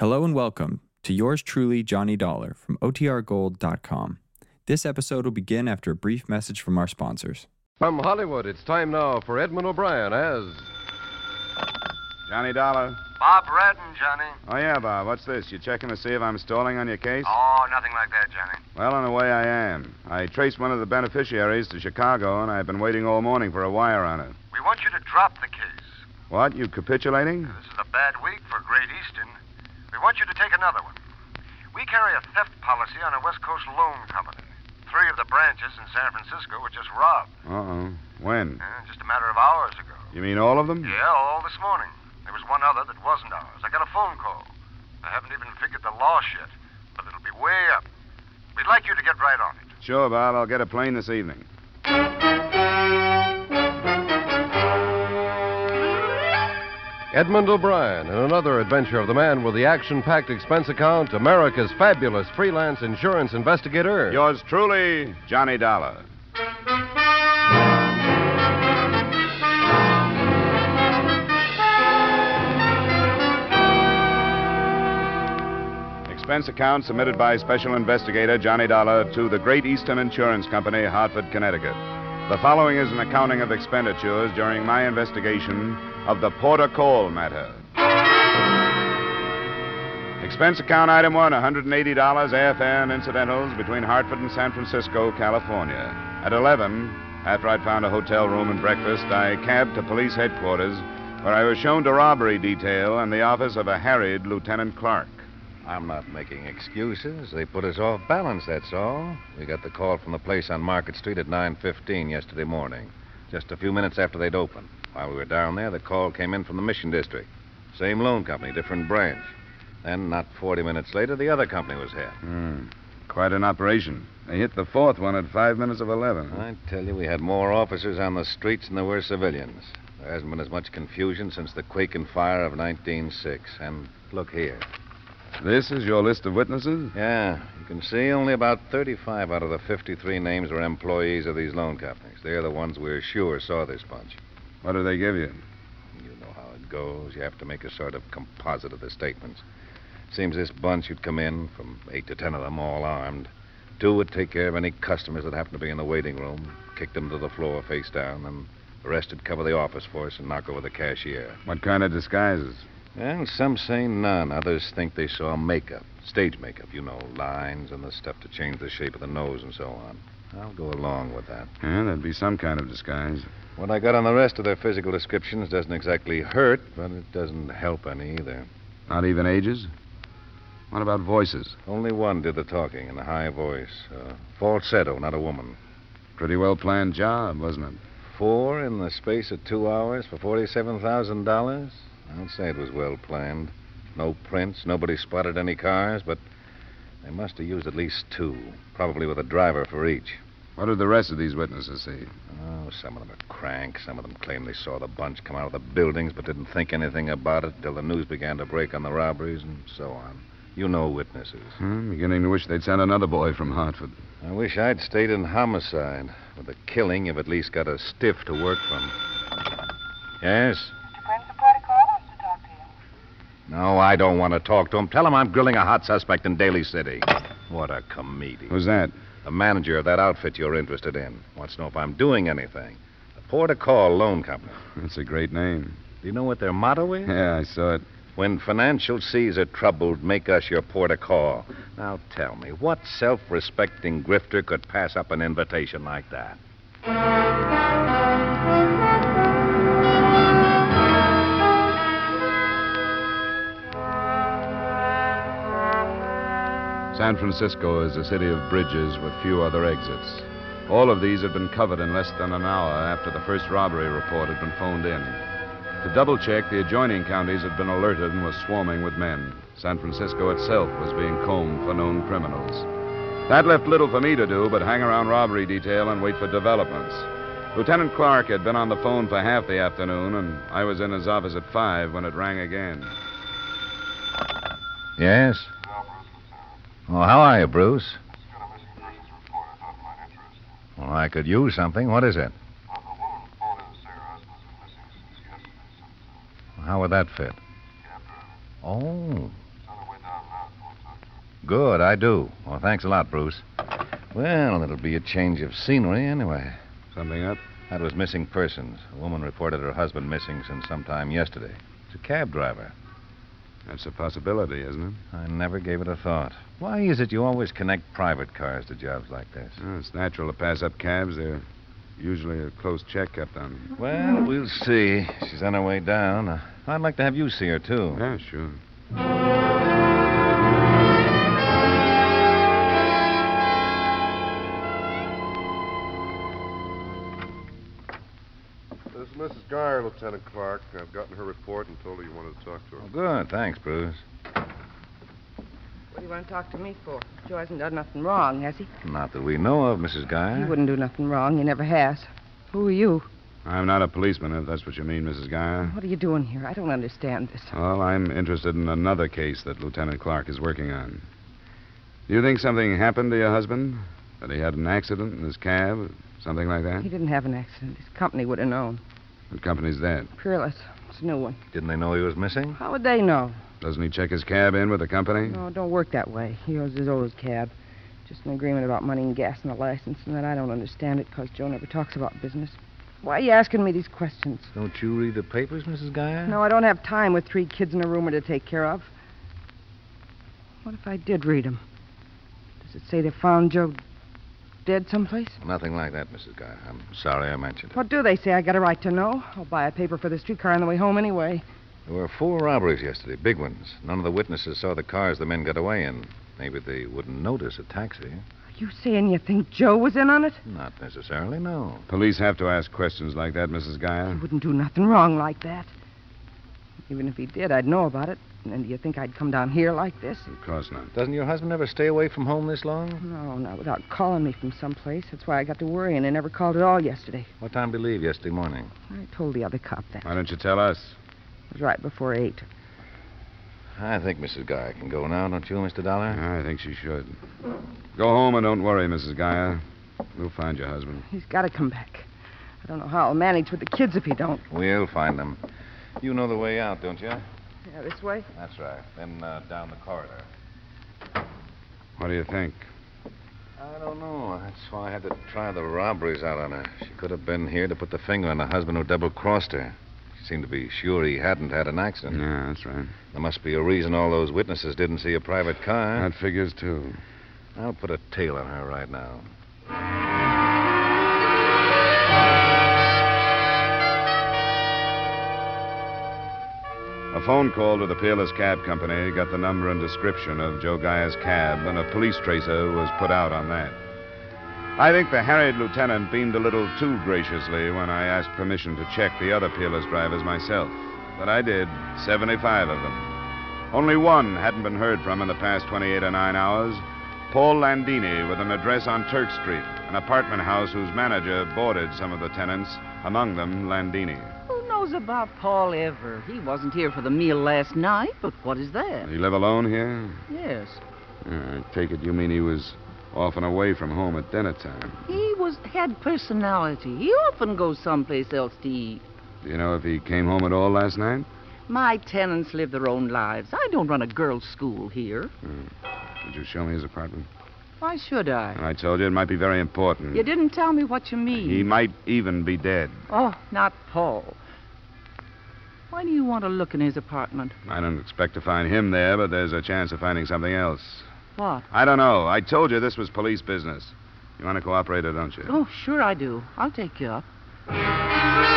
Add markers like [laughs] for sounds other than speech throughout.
Hello and welcome to yours truly, Johnny Dollar from OTRGold.com. This episode will begin after a brief message from our sponsors. From Hollywood, it's time now for Edmond O'Brien as. Johnny Dollar. Bob Redden, Johnny. Oh, yeah, Bob. What's this? You checking to see if I'm stalling on your case? Oh, nothing like that, Johnny. Well, in a way, I am. I traced one of the beneficiaries to Chicago, and I've been waiting all morning for a wire on it. We want you to drop the case. What? You capitulating? This is a bad week for Great Eastern. We want you to take another one. We carry a theft policy on a West Coast loan company. Three of the branches in San Francisco were just robbed. Uh-oh. When? Uh, just a matter of hours ago. You mean all of them? Yeah, all this morning. There was one other that wasn't ours. I got a phone call. I haven't even figured the loss yet, but it'll be way up. We'd like you to get right on it. Sure, Bob. I'll get a plane this evening. Edmond O'Brien and another adventure of the man with the action packed expense account, America's fabulous freelance insurance investigator. Yours truly, Johnny Dollar. Expense account submitted by Special Investigator Johnny Dollar to the Great Eastern Insurance Company, Hartford, Connecticut. The following is an accounting of expenditures during my investigation of the Port of Call matter. Expense account item one $180 airfare and incidentals between Hartford and San Francisco, California. At 11, after I'd found a hotel room and breakfast, I cabbed to police headquarters where I was shown to robbery detail and the office of a harried Lieutenant Clark. I'm not making excuses. They put us off balance, that's all. We got the call from the place on Market Street at 9.15 yesterday morning, just a few minutes after they'd opened. While we were down there, the call came in from the Mission District. Same loan company, different branch. Then, not 40 minutes later, the other company was here. Hmm. Quite an operation. They hit the fourth one at five minutes of 11. I tell you, we had more officers on the streets than there were civilians. There hasn't been as much confusion since the quake and fire of 1906. And look here. This is your list of witnesses? Yeah, you can see only about 35 out of the 53 names were employees of these loan companies. They're the ones we're sure saw this bunch. What do they give you? You know how it goes. You have to make a sort of composite of the statements. Seems this bunch would come in, from eight to ten of them, all armed. Two would take care of any customers that happened to be in the waiting room, kick them to the floor face down, and the rest would cover the office for us and knock over the cashier. What kind of disguises? Well, some say none. Others think they saw makeup, stage makeup, you know, lines and the stuff to change the shape of the nose and so on. I'll go along with that. Yeah, there'd be some kind of disguise. What I got on the rest of their physical descriptions doesn't exactly hurt, but it doesn't help any either. Not even ages? What about voices? Only one did the talking in a high voice. Uh, falsetto, not a woman. Pretty well planned job, wasn't it? Four in the space of two hours for $47,000? I'd say it was well planned. No prints, nobody spotted any cars, but they must have used at least two, probably with a driver for each. What did the rest of these witnesses see? Oh, some of them are cranks. Some of them claim they saw the bunch come out of the buildings but didn't think anything about it till the news began to break on the robberies and so on. You know witnesses. Hmm, beginning to wish they'd sent another boy from Hartford. I wish I'd stayed in homicide. With the killing, you've at least got a stiff to work from. Yes? Mr. Prince of Port of Call wants to talk to you. No, I don't want to talk to him. Tell him I'm grilling a hot suspect in Daly City. What a comedian. Who's that? The manager of that outfit you're interested in. Wants to know if I'm doing anything. The Port of Call Loan Company. [laughs] That's a great name. Do you know what their motto is? Yeah, I saw it. When financial seas are troubled, make us your port of call. Now tell me, what self respecting grifter could pass up an invitation like that? San Francisco is a city of bridges with few other exits. All of these had been covered in less than an hour after the first robbery report had been phoned in. To double check, the adjoining counties had been alerted and were swarming with men. San Francisco itself was being combed for known criminals. That left little for me to do but hang around robbery detail and wait for developments. Lieutenant Clark had been on the phone for half the afternoon, and I was in his office at five when it rang again. Yes? Oh, how are you, Bruce? Well, I could use something. What is it? How would that fit? Oh. Good, I do. Well, thanks a lot, Bruce. Well, it'll be a change of scenery anyway. Something up? That was missing persons. A woman reported her husband missing since sometime yesterday. It's a cab driver. That's a possibility, isn't it? I never gave it a thought. Why is it you always connect private cars to jobs like this? It's natural to pass up cabs. They're usually a close check kept on them. Well, we'll see. She's on her way down. Uh, I'd like to have you see her, too. Yeah, sure. This. Geyer, Lieutenant Clark. I've gotten her report and told her you wanted to talk to her. Oh, good. Thanks, Bruce. What do you want to talk to me for? Joe hasn't done nothing wrong, has he? Not that we know of, Mrs. Geyer. He wouldn't do nothing wrong. He never has. Who are you? I'm not a policeman, if that's what you mean, Mrs. Geyer. What are you doing here? I don't understand this. Well, I'm interested in another case that Lieutenant Clark is working on. Do you think something happened to your husband? That he had an accident in his cab? Something like that? He didn't have an accident. His company would have known. What company's that? Peerless. It's a new one. Didn't they know he was missing? How would they know? Doesn't he check his cab in with the company? No, it don't work that way. He owes his old cab. Just an agreement about money and gas and a license, and that I don't understand it because Joe never talks about business. Why are you asking me these questions? Don't you read the papers, Mrs. Geyer? No, I don't have time with three kids and a roomer to take care of. What if I did read 'em? Does it say they found Joe dead someplace? Nothing like that, Mrs. Guy. I'm sorry I mentioned it. What do they say? I got a right to know. I'll buy a paper for the streetcar on the way home anyway. There were four robberies yesterday, big ones. None of the witnesses saw the cars the men got away in. Maybe they wouldn't notice a taxi. Are you saying you think Joe was in on it? Not necessarily, no. Police have to ask questions like that, Mrs. Guy. He wouldn't do nothing wrong like that. Even if he did, I'd know about it. And do you think I'd come down here like this? Of course not. Doesn't your husband ever stay away from home this long? No, not without calling me from someplace. That's why I got to worrying and never called at all yesterday. What time did he leave yesterday morning? I told the other cop that. Why don't you tell us? It was right before eight. I think Mrs. Geyer can go now, don't you, Mr. Dollar? I think she should. Go home and don't worry, Mrs. Geyer. We'll find your husband. He's got to come back. I don't know how I'll manage with the kids if he don't. We'll find them. You know the way out, don't you? Yeah, this way? That's right. Then uh, down the corridor. What do you think? I don't know. That's why I had to try the robberies out on her. She could have been here to put the finger on the husband who double crossed her. She seemed to be sure he hadn't had an accident. Yeah, that's right. There must be a reason all those witnesses didn't see a private car. That figures, too. I'll put a tail on her right now. A phone call to the Peerless Cab Company got the number and description of Joe Geyer's cab, and a police tracer was put out on that. I think the harried lieutenant beamed a little too graciously when I asked permission to check the other Peerless drivers myself. But I did, 75 of them. Only one hadn't been heard from in the past 28 or 9 hours Paul Landini, with an address on Turk Street, an apartment house whose manager boarded some of the tenants, among them Landini. Knows about Paul ever? He wasn't here for the meal last night, but what is that? He live alone here? Yes. Uh, I take it you mean he was off and away from home at dinner time. He was had personality. He often goes someplace else to eat. Do you know if he came home at all last night? My tenants live their own lives. I don't run a girls' school here. Did you show me his apartment? Why should I? I told you it might be very important. You didn't tell me what you mean. He might even be dead. Oh, not Paul. Why do you want to look in his apartment? I don't expect to find him there, but there's a chance of finding something else. What? I don't know. I told you this was police business. You want to cooperate or don't you? Oh, sure I do. I'll take you up. I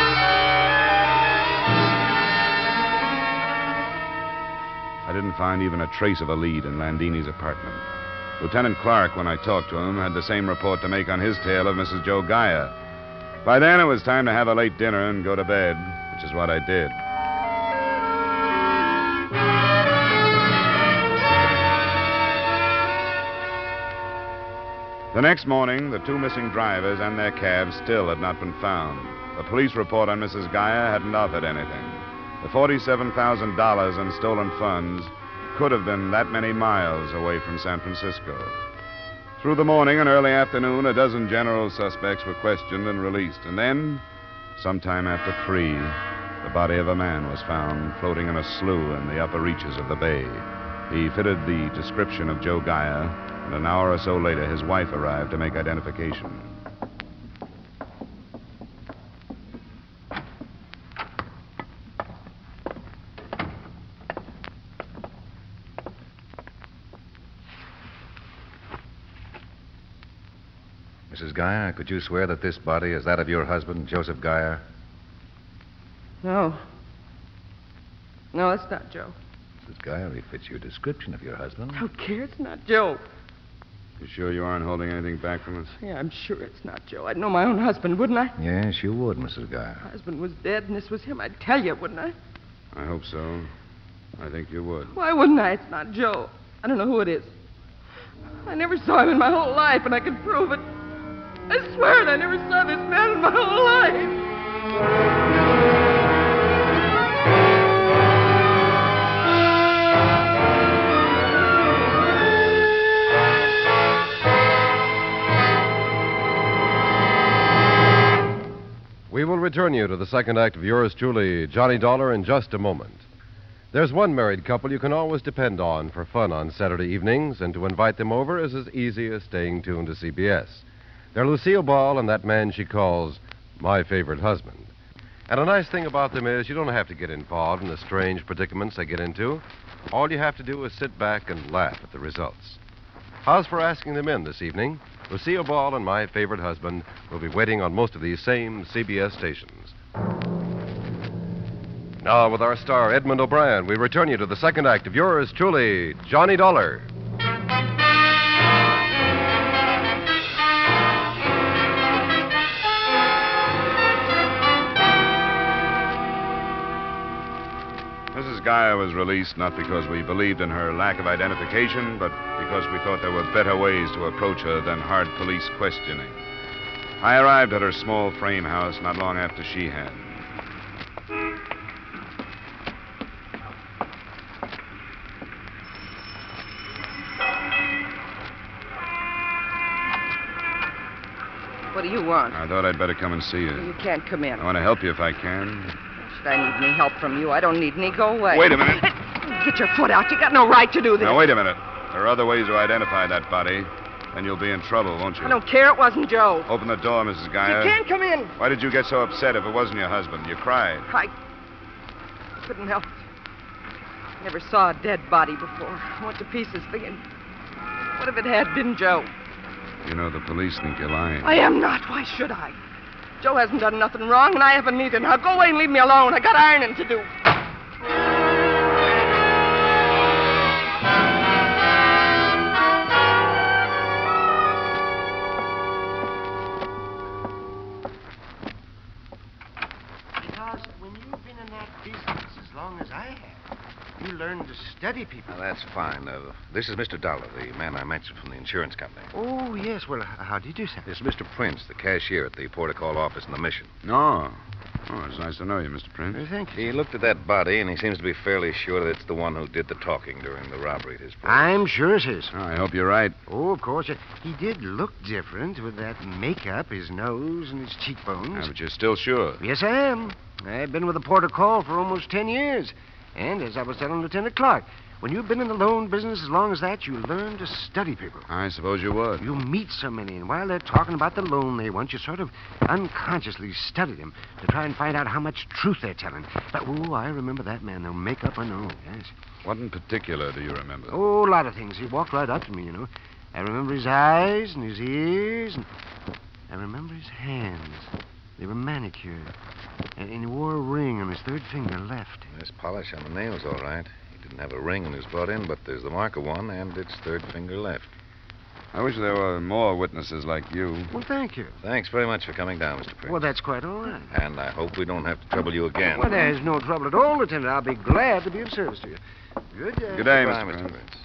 didn't find even a trace of a lead in Landini's apartment. Lieutenant Clark, when I talked to him, had the same report to make on his tale of Mrs. Joe Geyer. By then, it was time to have a late dinner and go to bed, which is what I did. The next morning, the two missing drivers and their cabs still had not been found. The police report on Mrs. Geyer hadn't offered anything. The $47,000 in stolen funds could have been that many miles away from San Francisco. Through the morning and early afternoon, a dozen general suspects were questioned and released. And then, sometime after three, the body of a man was found floating in a slough in the upper reaches of the bay. He fitted the description of Joe Geyer, and an hour or so later, his wife arrived to make identification. Mrs. Geyer, could you swear that this body is that of your husband, Joseph Geyer? No. No, it's not Joe. Mrs. Geyer, he fits your description of your husband. I don't care. It's not Joe. You sure you aren't holding anything back from us? Yeah, I'm sure it's not Joe. I'd know my own husband, wouldn't I? Yes, you would, Mrs. Guy. My husband was dead, and this was him. I'd tell you, wouldn't I? I hope so. I think you would. Why wouldn't I? It's not Joe. I don't know who it is. I never saw him in my whole life, and I can prove it. I swear it, I never saw this man in my whole life. We will return you to the second act of yours truly, Johnny Dollar, in just a moment. There's one married couple you can always depend on for fun on Saturday evenings, and to invite them over is as easy as staying tuned to CBS. They're Lucille Ball and that man she calls my favorite husband. And a nice thing about them is you don't have to get involved in the strange predicaments they get into. All you have to do is sit back and laugh at the results. How's for asking them in this evening? Lucille Ball and my favorite husband will be waiting on most of these same CBS stations. Now, with our star Edmond O'Brien, we return you to the second act of yours truly, Johnny Dollar. Geyer was released not because we believed in her lack of identification, but because we thought there were better ways to approach her than hard police questioning. I arrived at her small frame house not long after she had. What do you want? I thought I'd better come and see you. You can't come in. I want to help you if I can. I need any help from you? I don't need any. Go away. Wait a minute. Get your foot out. You got no right to do this. Now, wait a minute. There are other ways to identify that body. Then you'll be in trouble, won't you? I don't care. It wasn't Joe. Open the door, Mrs. Geyer. You can't come in. Why did you get so upset if it wasn't your husband? You cried. I couldn't help it. Never saw a dead body before. I went to pieces thinking, what if it had been Joe? You know the police think you're lying. I am not. Why should I? Joe hasn't done nothing wrong, and I haven't either. Now go away and leave me alone. I got ironing to do. Learn to study people. Now, that's fine. Uh, this is Mr. Dollar, the man I mentioned from the insurance company. Oh, yes. Well, how do you do, sir? This is Mr. Prince, the cashier at the Port of Call office in the mission. No. Oh, it's nice to know you, Mr. Prince. Uh, thank you. He looked at that body, and he seems to be fairly sure that it's the one who did the talking during the robbery at his place. I'm sure it is. Oh, I hope you're right. Oh, of course. He did look different with that makeup, his nose, and his cheekbones. Yeah, but you're still sure. Yes, I am. I've been with the Port of Call for almost ten years. And as I was telling Lieutenant Clark, when you've been in the loan business as long as that, you learn to study people. I suppose you would. You meet so many, and while they're talking about the loan they want, you sort of unconsciously study them to try and find out how much truth they're telling. But, oh, I remember that man, though, makeup and all, yes. What in particular do you remember? Oh, a lot of things. He walked right up to me, you know. I remember his eyes and his ears, and I remember his hands. They were manicured. And, and he wore a ring on his third finger left. There's polish on the nails, all right. He didn't have a ring when he was brought in, but there's the mark of one, and its third finger left. I wish there were more witnesses like you. Well, thank you. Thanks very much for coming down, Mr. Prince. Well, that's quite all right. And I hope we don't have to trouble you again. Well, there's no trouble at all, Lieutenant. I'll be glad to be of service to you. Good day. Good day, Goodbye, Mr. Mr. Prince.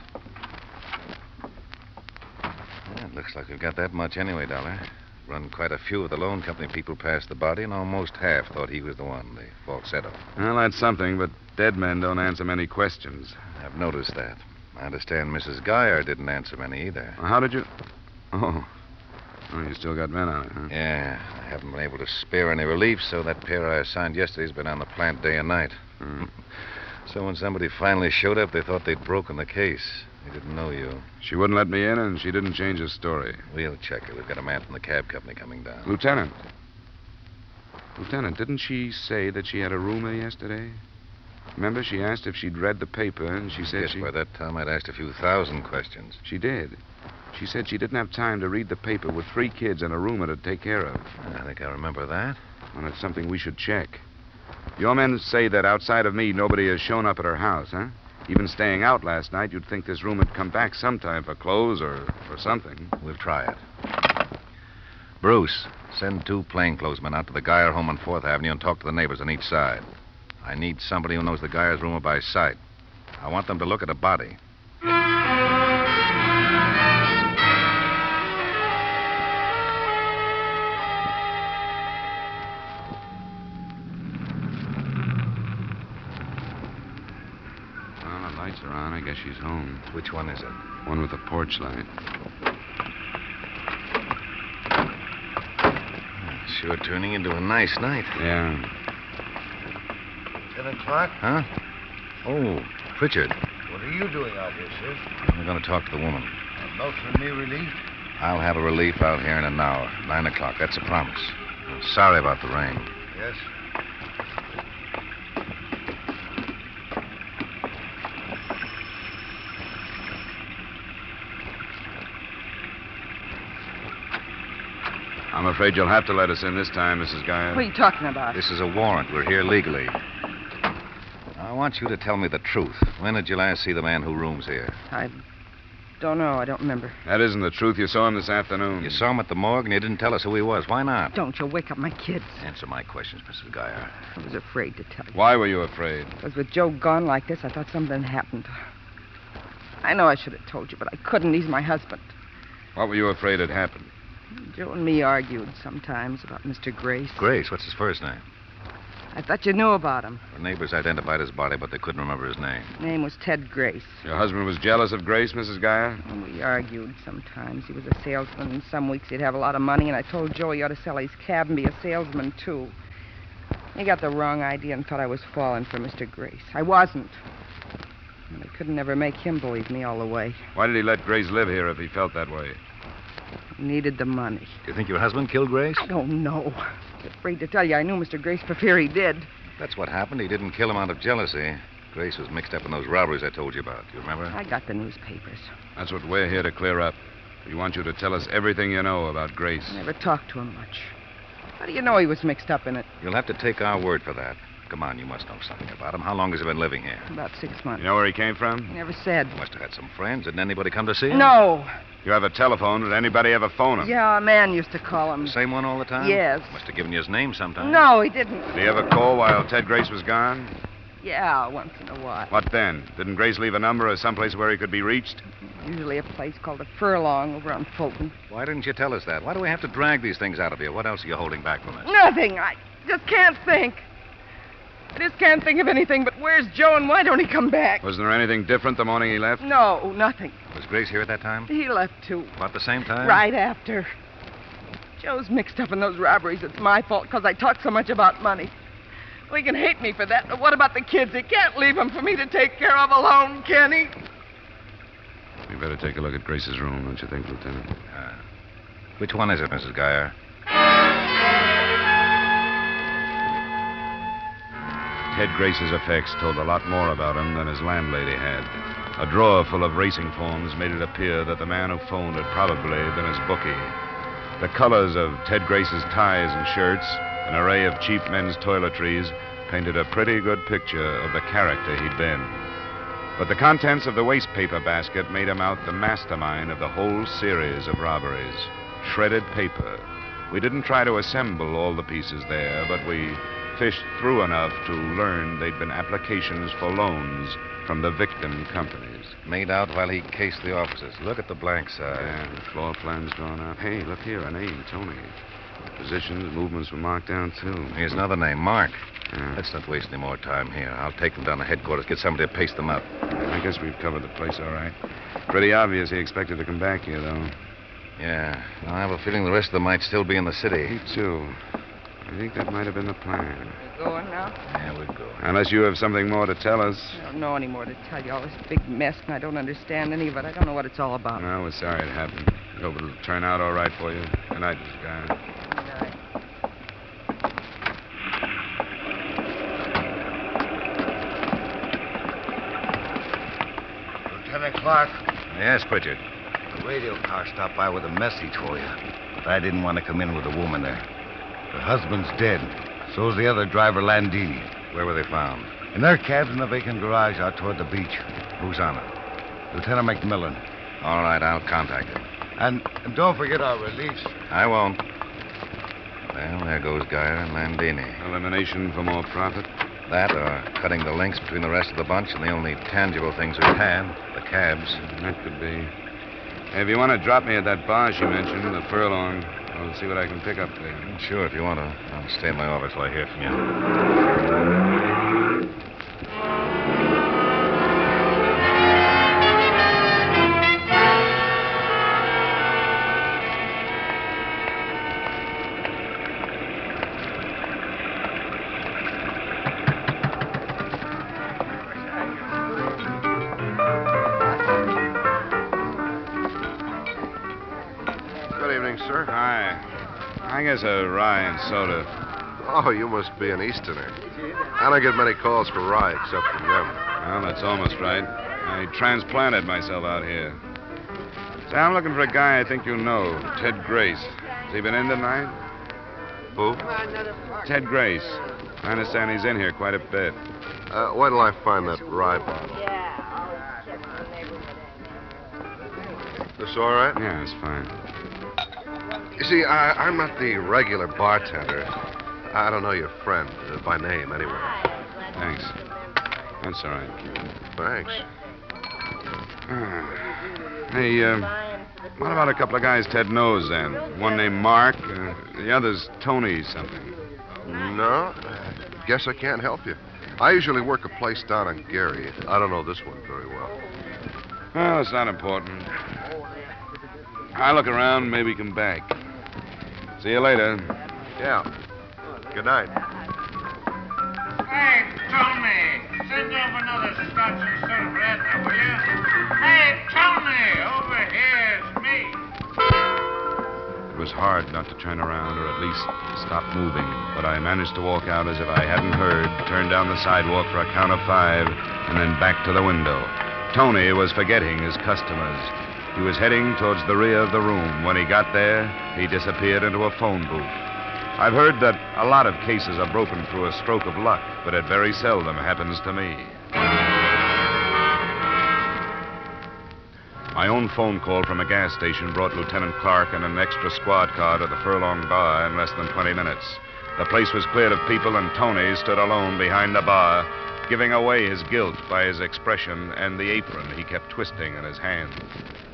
Well, it looks like we've got that much anyway, Dollar. Run quite a few of the loan company people past the body, and almost half thought he was the one, the falsetto. Well, that's something, but dead men don't answer many questions. I've noticed that. I understand Mrs. Geyer didn't answer many either. Well, how did you. Oh. Oh, you still got men on it, huh? Yeah, I haven't been able to spare any relief, so that pair I assigned yesterday's been on the plant day and night. Hmm. [laughs] So when somebody finally showed up, they thought they'd broken the case. They didn't know you. She wouldn't let me in, and she didn't change her story. We'll check it. We've got a man from the cab company coming down. Lieutenant. Lieutenant, didn't she say that she had a roomer yesterday? Remember, she asked if she'd read the paper, and she said Guess she. by that time I'd asked a few thousand questions. She did. She said she didn't have time to read the paper with three kids and a roomer to take care of. I think I remember that. And it's something we should check. Your men say that outside of me, nobody has shown up at her house, huh? Even staying out last night, you'd think this room had come back sometime for clothes or for something. We'll try it. Bruce, send two plainclothesmen out to the Geyer home on 4th Avenue and talk to the neighbors on each side. I need somebody who knows the Geyer's roomer by sight. I want them to look at a body. Guess she's home. Which one is it? One with a porch light. Ah, sure turning into a nice night. Yeah. Ten o'clock? Huh? Oh, Pritchard. What are you doing out here, sir? I'm going to talk to the woman. A note for me relief? I'll have a relief out here in an hour. Nine o'clock. That's a promise. I'm sorry about the rain. Yes. I'm afraid you'll have to let us in this time, Mrs. Geyer. What are you talking about? This is a warrant. We're here legally. I want you to tell me the truth. When did you last see the man who rooms here? I don't know. I don't remember. That isn't the truth. You saw him this afternoon. You saw him at the morgue and you didn't tell us who he was. Why not? Don't you wake up my kids. Answer my questions, Mrs. Geyer. I was afraid to tell you. Why were you afraid? Because with Joe gone like this, I thought something happened. I know I should have told you, but I couldn't. He's my husband. What were you afraid had happened? Joe and me argued sometimes about Mr. Grace. Grace, what's his first name? I thought you knew about him. The neighbors identified his body, but they couldn't remember his name. Name was Ted Grace. Your husband was jealous of Grace, Mrs. Geyer? We argued sometimes. He was a salesman, and some weeks he'd have a lot of money, and I told Joe he ought to sell his cab and be a salesman, too. He got the wrong idea and thought I was falling for Mr. Grace. I wasn't. And I couldn't ever make him believe me all the way. Why did he let Grace live here if he felt that way? He needed the money. Do you think your husband killed Grace? I don't know. I'm afraid to tell you, I knew Mr. Grace for fear he did. That's what happened. He didn't kill him out of jealousy. Grace was mixed up in those robberies I told you about. Do you remember? I got the newspapers. That's what we're here to clear up. We want you to tell us everything you know about Grace. I never talked to him much. How do you know he was mixed up in it? You'll have to take our word for that. Come on, you must know something about him. How long has he been living here? About six months. You know where he came from? He never said. He must have had some friends. Didn't anybody come to see him? No. You have a telephone. Did anybody ever phone him? Yeah, a man used to call him. The same one all the time? Yes. Must have given you his name sometime. No, he didn't. Did he ever call while Ted Grace was gone? Yeah, once in a while. What then? Didn't Grace leave a number or someplace where he could be reached? Usually a place called a furlong over on Fulton. Why didn't you tell us that? Why do we have to drag these things out of you? What else are you holding back from us? Nothing. I just can't think. I just can't think of anything but where's Joe and why don't he come back? Wasn't there anything different the morning he left? No, nothing. Was Grace here at that time? He left too. About the same time? Right after. Joe's mixed up in those robberies. It's my fault because I talk so much about money. Well, he can hate me for that, but what about the kids? He can't leave them for me to take care of alone, can he? We better take a look at Grace's room, don't you think, Lieutenant? Uh, which one is it, Mrs. Geyer? Ted Grace's effects told a lot more about him than his landlady had. A drawer full of racing forms made it appear that the man who phoned had probably been his bookie. The colors of Ted Grace's ties and shirts, an array of cheap men's toiletries, painted a pretty good picture of the character he'd been. But the contents of the waste paper basket made him out the mastermind of the whole series of robberies. Shredded paper. We didn't try to assemble all the pieces there, but we fished through enough to learn they'd been applications for loans from the victim companies. Made out while he cased the offices. Look at the blank side. And floor plans drawn up. Hey, look here, a name, Tony. Positions, movements were marked down, too. Here's another name, Mark. Yeah. Let's not waste any more time here. I'll take them down to headquarters, get somebody to paste them up. I guess we've covered the place all right. Pretty obvious he expected to come back here, though. Yeah. I have a feeling the rest of them might still be in the city. Me, too. I think that might have been the plan. You going now? Yeah, we're going. Unless you have something more to tell us. I don't know any more to tell you. All this big mess, and I don't understand any of it. I don't know what it's all about. Well, we're sorry it happened. I Hope it'll turn out all right for you. Good night, Miss Guy. Good night. Lieutenant Clark, Yes, Pritchard. the radio car stopped by with a message for you. But I didn't want to come in with a woman there. Her husband's dead. So's the other driver, Landini. Where were they found? In their cabs in the vacant garage out toward the beach. Who's on it? Lieutenant McMillan. All right, I'll contact him. And, and don't forget our reliefs. I won't. Well, there goes Geyer and Landini. Elimination for more profit. That or cutting the links between the rest of the bunch and the only tangible things we've had, the cabs. That could be. If you want to drop me at that bar she mentioned, the Furlong, I'll see what I can pick up there. Sure, if you want to. I'll stay in my office till I hear from you. Sir. Hi. I guess a rye and soda. Oh, you must be an Easterner. I don't get many calls for rye except from them. Well, that's almost right. I transplanted myself out here. Say, I'm looking for a guy I think you know, Ted Grace. Has he been in tonight? Who? Ted Grace. I understand he's in here quite a bit. Uh, why till I find that rye bottle? This all right? Yeah, it's fine. You see, I, I'm not the regular bartender. I don't know your friend, uh, by name, anyway. Thanks. That's all right. Thanks. Ah. Hey, uh, what about a couple of guys Ted knows then? One named Mark, uh, the other's Tony something. No, uh, guess I can't help you. I usually work a place down on Geary. I don't know this one very well. Well, it's not important. I'll look around, maybe come back. See you later. Yeah. Good night. Hey, Tony, send over another scotch and soda for will you? Hey, Tony, over here's me. It was hard not to turn around or at least stop moving, but I managed to walk out as if I hadn't heard, turn down the sidewalk for a count of five, and then back to the window. Tony was forgetting his customers. He was heading towards the rear of the room. When he got there, he disappeared into a phone booth. I've heard that a lot of cases are broken through a stroke of luck, but it very seldom happens to me. My own phone call from a gas station brought Lieutenant Clark and an extra squad car to the Furlong Bar in less than 20 minutes. The place was cleared of people, and Tony stood alone behind the bar, giving away his guilt by his expression and the apron he kept twisting in his hand.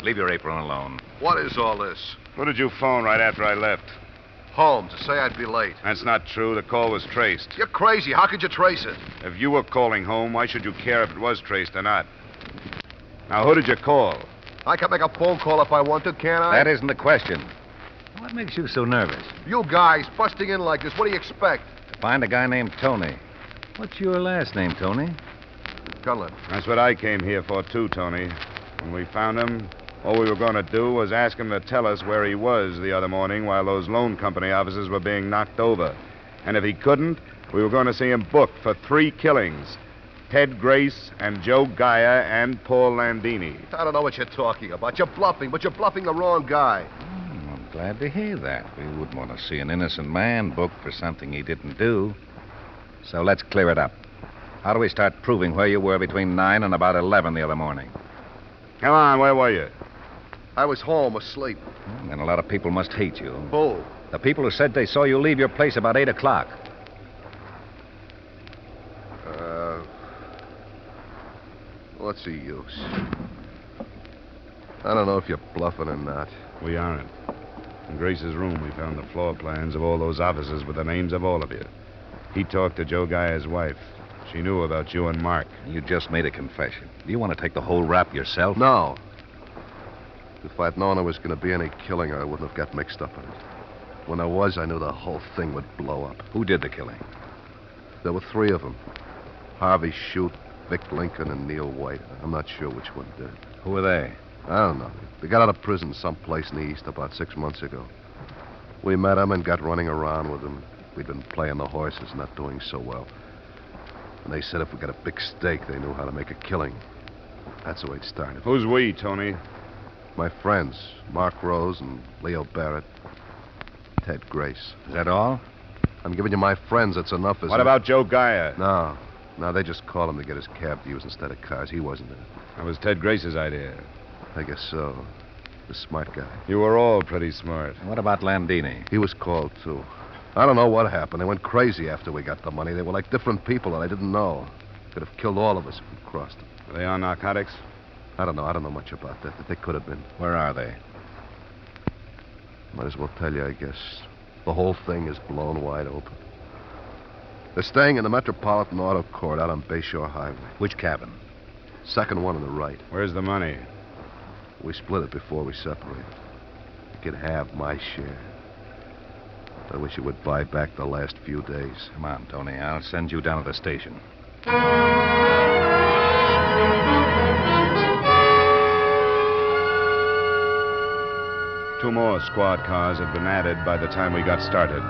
Leave your apron alone. What is all this? Who did you phone right after I left? Home to say I'd be late. That's not true. The call was traced. You're crazy. How could you trace it? If you were calling home, why should you care if it was traced or not? Now, who did you call? I can make a phone call if I want to, can't I? That isn't the question. What makes you so nervous? You guys busting in like this. What do you expect? To Find a guy named Tony. What's your last name, Tony? Gunland. That's what I came here for, too, Tony. When we found him, all we were going to do was ask him to tell us where he was the other morning while those loan company offices were being knocked over. And if he couldn't, we were going to see him booked for three killings Ted Grace and Joe Geyer and Paul Landini. I don't know what you're talking about. You're bluffing, but you're bluffing the wrong guy. Hmm, I'm glad to hear that. We wouldn't want to see an innocent man booked for something he didn't do. So let's clear it up. How do we start proving where you were between 9 and about 11 the other morning? Come on, where were you? I was home asleep. Hmm, Then a lot of people must hate you. Bull. The people who said they saw you leave your place about 8 o'clock. Uh, what's the use? I don't know if you're bluffing or not. We aren't. In Grace's room, we found the floor plans of all those offices with the names of all of you. He talked to Joe Geyer's wife. She knew about you and Mark. You just made a confession. Do you want to take the whole rap yourself? No. If I'd known there was going to be any killing, I wouldn't have got mixed up in it. When I was, I knew the whole thing would blow up. Who did the killing? There were three of them Harvey Shute, Vic Lincoln, and Neil White. I'm not sure which one did. it. Who were they? I don't know. They got out of prison someplace in the east about six months ago. We met them and got running around with them. We'd been playing the horses, not doing so well. And they said if we got a big stake, they knew how to make a killing. That's the way it started. Who's we, Tony? My friends, Mark Rose and Leo Barrett, Ted Grace. Is that all? I'm giving you my friends. That's enough, isn't What it? about Joe Geyer? No. No, they just called him to get his cab to use instead of cars. He wasn't in it. That was Ted Grace's idea. I guess so. The smart guy. You were all pretty smart. And what about Landini? He was called, too. I don't know what happened. They went crazy after we got the money. They were like different people that I didn't know. Could have killed all of us if we crossed them. Are they on narcotics? I don't know. I don't know much about that, but they could have been. Where are they? Might as well tell you, I guess. The whole thing is blown wide open. They're staying in the Metropolitan Auto Court out on Bayshore Highway. Which cabin? Second one on the right. Where's the money? We split it before we separated. You could have my share. I wish you would buy back the last few days. Come on, Tony. I'll send you down to the station. Two more squad cars had been added by the time we got started.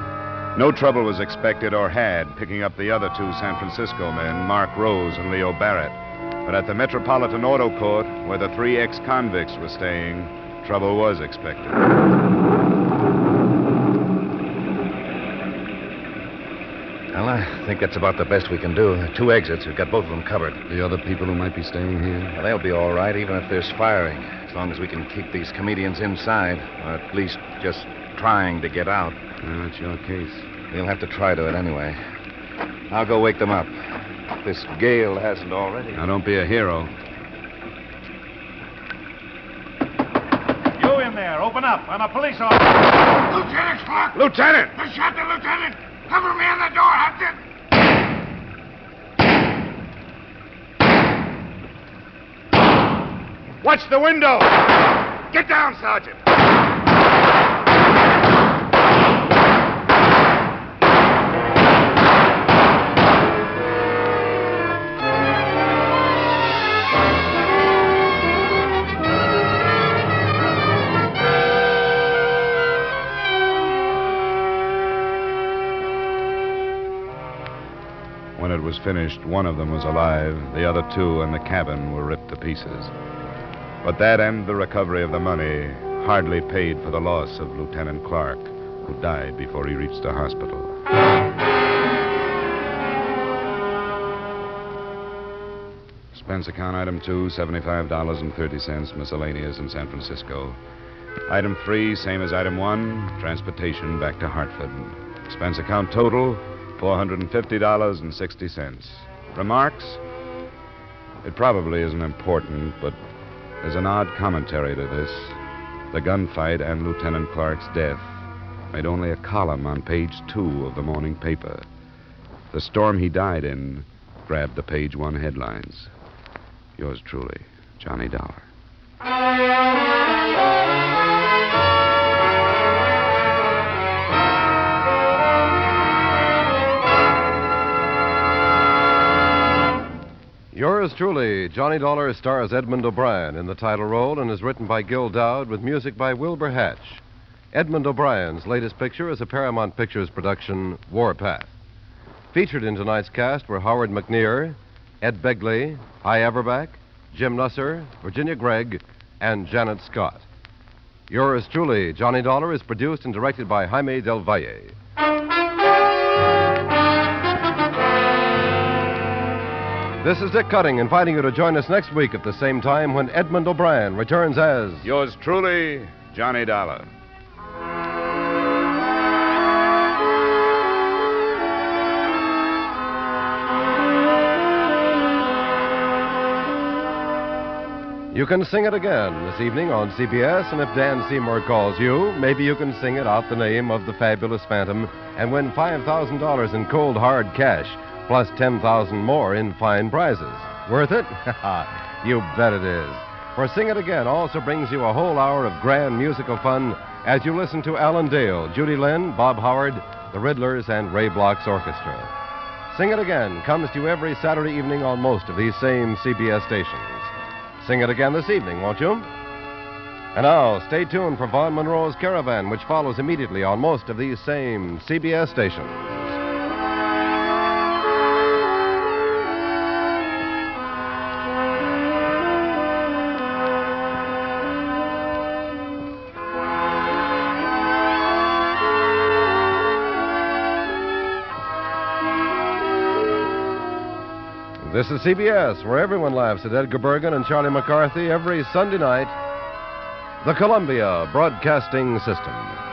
No trouble was expected or had picking up the other two San Francisco men, Mark Rose and Leo Barrett. But at the Metropolitan Auto Court, where the three ex convicts were staying, trouble was expected. I think that's about the best we can do. Two exits. We've got both of them covered. The other people who might be staying here? Well, they'll be all right, even if there's firing, as long as we can keep these comedians inside, or at least just trying to get out. that's your case. We'll have to try to it anyway. I'll go wake them up. If this gale hasn't already. Now, don't be a hero. You in there, open up. I'm a police officer. Lieutenant Clark! Lieutenant! I shot the lieutenant! Cover me on the door, Hudson! Watch the window! Get down, Sergeant! Finished, one of them was alive. The other two and the cabin were ripped to pieces. But that and the recovery of the money hardly paid for the loss of Lieutenant Clark, who died before he reached the hospital. Expense account item two, $75.30, miscellaneous in San Francisco. Item three, same as item one, transportation back to Hartford. Expense account total, $450.60. Remarks? It probably isn't important, but there's an odd commentary to this. The gunfight and Lieutenant Clark's death made only a column on page two of the morning paper. The storm he died in grabbed the page one headlines. Yours truly, Johnny Dollar. Yours truly, Johnny Dollar stars Edmond O'Brien in the title role and is written by Gil Doud with music by Wilbur Hatch. Edmond O'Brien's latest picture is a Paramount Pictures production, Warpath. Featured in tonight's cast were Howard McNear, Ed Begley, Hy Averback, Jim Nusser, Virginia Gregg, and Janet Scott. Yours truly, Johnny Dollar, is produced and directed by Jaime Del Valle. This is Dick Cutting, inviting you to join us next week at the same time when Edmond O'Brien returns as. Yours truly, Johnny Dollar. You can sing it again this evening on CBS, and if Dan Seymour calls you, maybe you can sing it out the name of the fabulous Phantom and win $5,000 in cold hard cash, plus 10000 more in fine prizes. Worth it? [laughs] you bet it is. For Sing It Again also brings you a whole hour of grand musical fun as you listen to Alan Dale, Judy Lynn, Bob Howard, the Riddlers, and Ray Bloch's orchestra. Sing It Again comes to you every Saturday evening on most of these same CBS stations. Sing it again this evening, won't you? And now, stay tuned for Vaughn Monroe's Caravan, which follows immediately on most of these same CBS stations. This is CBS, where everyone laughs at Edgar Bergen and Charlie McCarthy every Sunday night. The Columbia Broadcasting System.